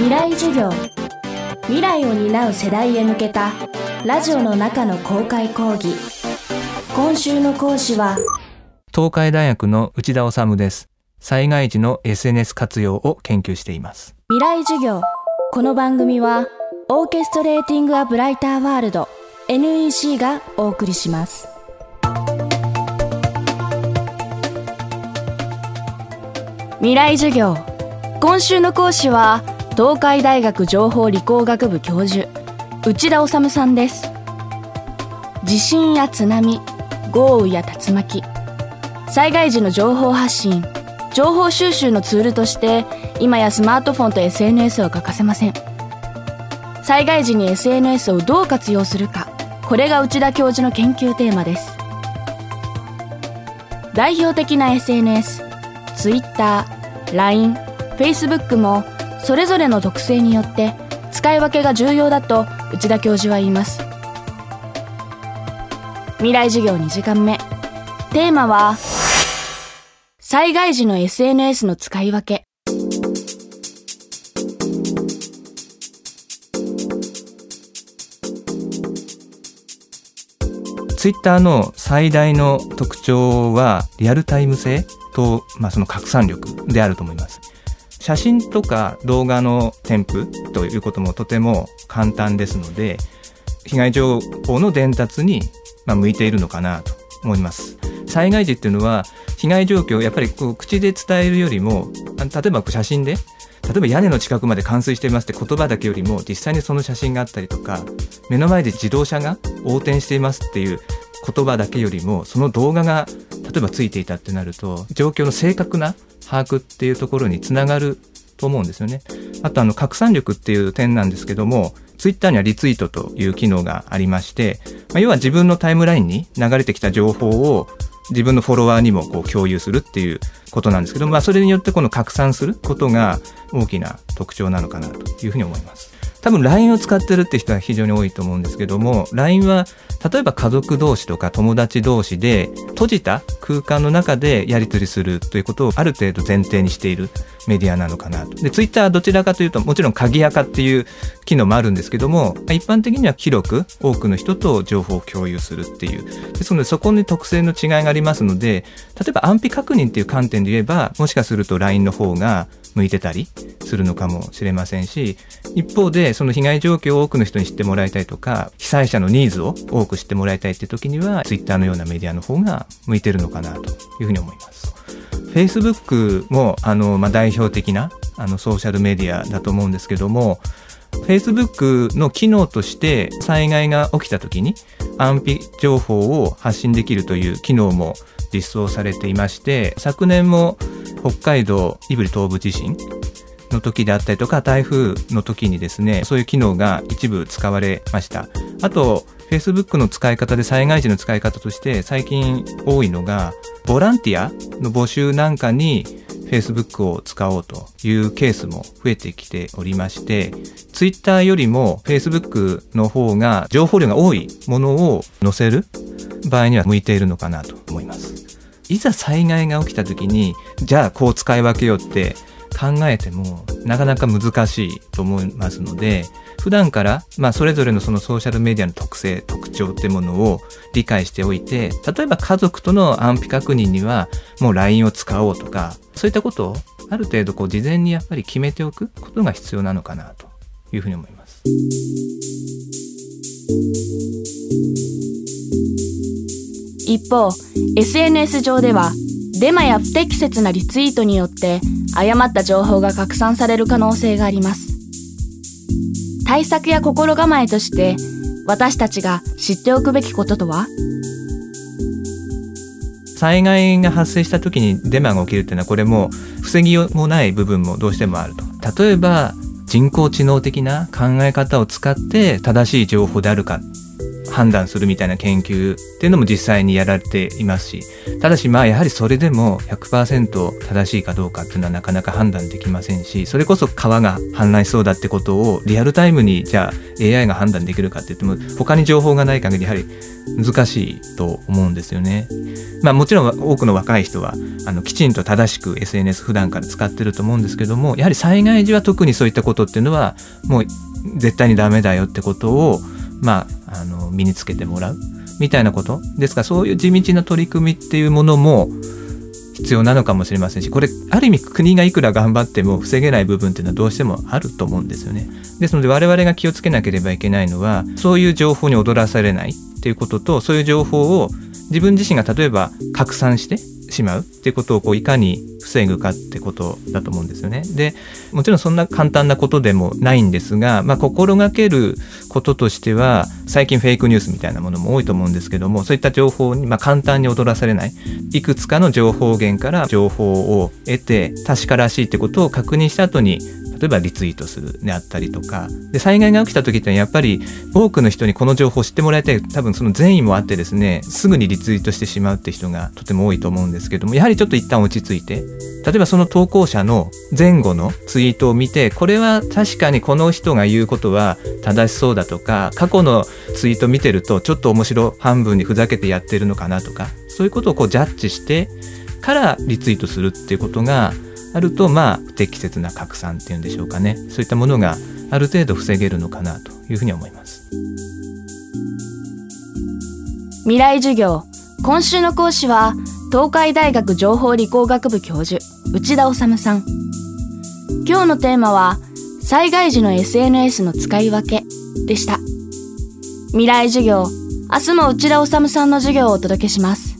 未来授業。未来を担う世代へ向けたラジオの中の公開講義。今週の講師は東海大学の内田治です。災害時の SNS 活用を研究しています。未来授業。この番組はオーケストレーティング・ア・ブライター・ワールド NEC がお送りします。未来授業。今週の講師は東海大学情報理工学部教授内田治さんです。地震や津波豪雨や竜巻災害時の情報発信情報収集のツールとして今やスマートフォンと SNS は欠かせません。災害時に SNS をどう活用するかこれが内田教授の研究テーマです。代表的な SNS Twitter、LINE、Facebook もそれぞれの特性によって使い分けが重要だと内田教授は言います。未来授業2時間目。テーマは災害時の SNS の使い分け。ツイッターの最大の特徴はリアルタイム性と、まあ、その拡散力であると思います。写真とか動画の添付ということもとても簡単ですので被害情報の伝達に向いているのかなと思います。災害時っていうのは被害状況をやっぱりこう口で伝えるよりも例えば写真で例えば屋根の近くまで冠水していますって言葉だけよりも実際にその写真があったりとか目の前で自動車が横転していますっていう言葉だけよりもその動画が例えばついていたってなると状況の正確な把握っていうところにつながると思うんですよね。あとあの拡散力っていう点なんですけどもツイッターにはリツイートという機能がありまして、まあ、要は自分のタイムラインに流れてきた情報を自分のフォロワーにもこう共有するっていうことなんですけど、まあ、それによってこの拡散することが大きな特徴なのかなというふうに思います。多分 LINE を使ってるって人は非常に多いと思うんですけども LINE は例えば家族同士とか友達同士で閉じた空間の中でやり取りするということをある程度前提にしているメディアなのかなと。で、ツイッターはどちらかというと、もちろん鍵垢っていう機能もあるんですけども、一般的には広く多くの人と情報を共有するっていう。ですので、そこに特性の違いがありますので、例えば安否確認っていう観点で言えば、もしかすると LINE の方が向いてたりするのかもしれませんし、一方でその被害状況を多くの人に知ってもらいたいとか、被災者のニーズを多く知ってもらいたいって時には、Twitter のようなメディアの方が向いてるのかなというふうに思います。Facebook もあの、まあ、代表的なあのソーシャルメディアだと思うんですけども Facebook の機能として災害が起きた時に安否情報を発信できるという機能も実装されていまして昨年も北海道胆振東部地震の時であったりとか台風の時にですねそういう機能が一部使われました。あと Facebook の使い方で災害時の使い方として最近多いのがボランティアの募集なんかに Facebook を使おうというケースも増えてきておりまして Twitter よりも Facebook の方が情報量が多いものを載せる場合には向いているのかなと思います。いざ災害が起きた時にじゃあこう使い分けようって考えてもなかなか難しいと思いますので普段から、まあ、それぞれのそのソーシャルメディアの特性特徴ってものを理解しておいて例えば家族との安否確認にはもう LINE を使おうとかそういったことをある程度こう事前にやっぱり決めておくことが必要なのかなというふうに思います。一方 SNS 上ではデマや不適切なリツイートによって誤った情報が拡散される可能性があります。対策や心構えとして私たちが知っておくべきこととは？災害が発生した時にデマが起きるっていうのはこれも防ぎようもない部分もどうしてもあると。例えば人工知能的な考え方を使って正しい情報であるか。判断するみたいな研究っていうのも実際にやられていますしただしまあやはりそれでも100%正しいかどうかっていうのはなかなか判断できませんしそれこそ川が氾濫しそうだってことをリアルタイムにじゃあ AI が判断できるかって言っても他に情報がない限りやはり難しいと思うんですよね。まあもちろん多くの若い人はあのきちんと正しく SNS 普段から使ってると思うんですけどもやはり災害時は特にそういったことっていうのはもう絶対にダメだよってことをまああの身につけてもらうみたいなことですからそういう地道な取り組みっていうものも必要なのかもしれませんしこれある意味国がいくら頑張っても防げない部分っていうのはどうしてもあると思うんですよね。ですので我々が気をつけなければいけないのはそういう情報に踊らされないっていうこととそういう情報を自分自身が例えば拡散してしまうってことをこういかに防ぐかってことだと思うんですよね。でもちろんそんな簡単なことでもないんですが、まあ、心がけることとしては最近フェイクニュースみたいなものも多いと思うんですけどもそういった情報にま簡単に踊らされないいくつかの情報源から情報を得て確からしいってことを確認した後に例えばリツイートするであったりとか。で災害が起きた時ってやっぱり多くの人にこの情報を知ってもらいたい。多分その善意もあってですねすぐにリツイートしてしまうって人がとても多いと思うんですけどもやはりちょっと一旦落ち着いて。例えばその投稿者の前後のツイートを見てこれは確かにこの人が言うことは正しそうだとか過去のツイート見てるとちょっと面白半分にふざけてやってるのかなとかそういうことをこうジャッジしてからリツイートするっていうことがあるとまあ不適切な拡散っていうんでしょうかね。そういったものがある程度防げるのかなというふうに思います。未来授業。今週の講師は東海大学情報理工学部教授内田治さん。今日のテーマは災害時の SNS の使い分けでした。未来授業。明日も内田治さんの授業をお届けします。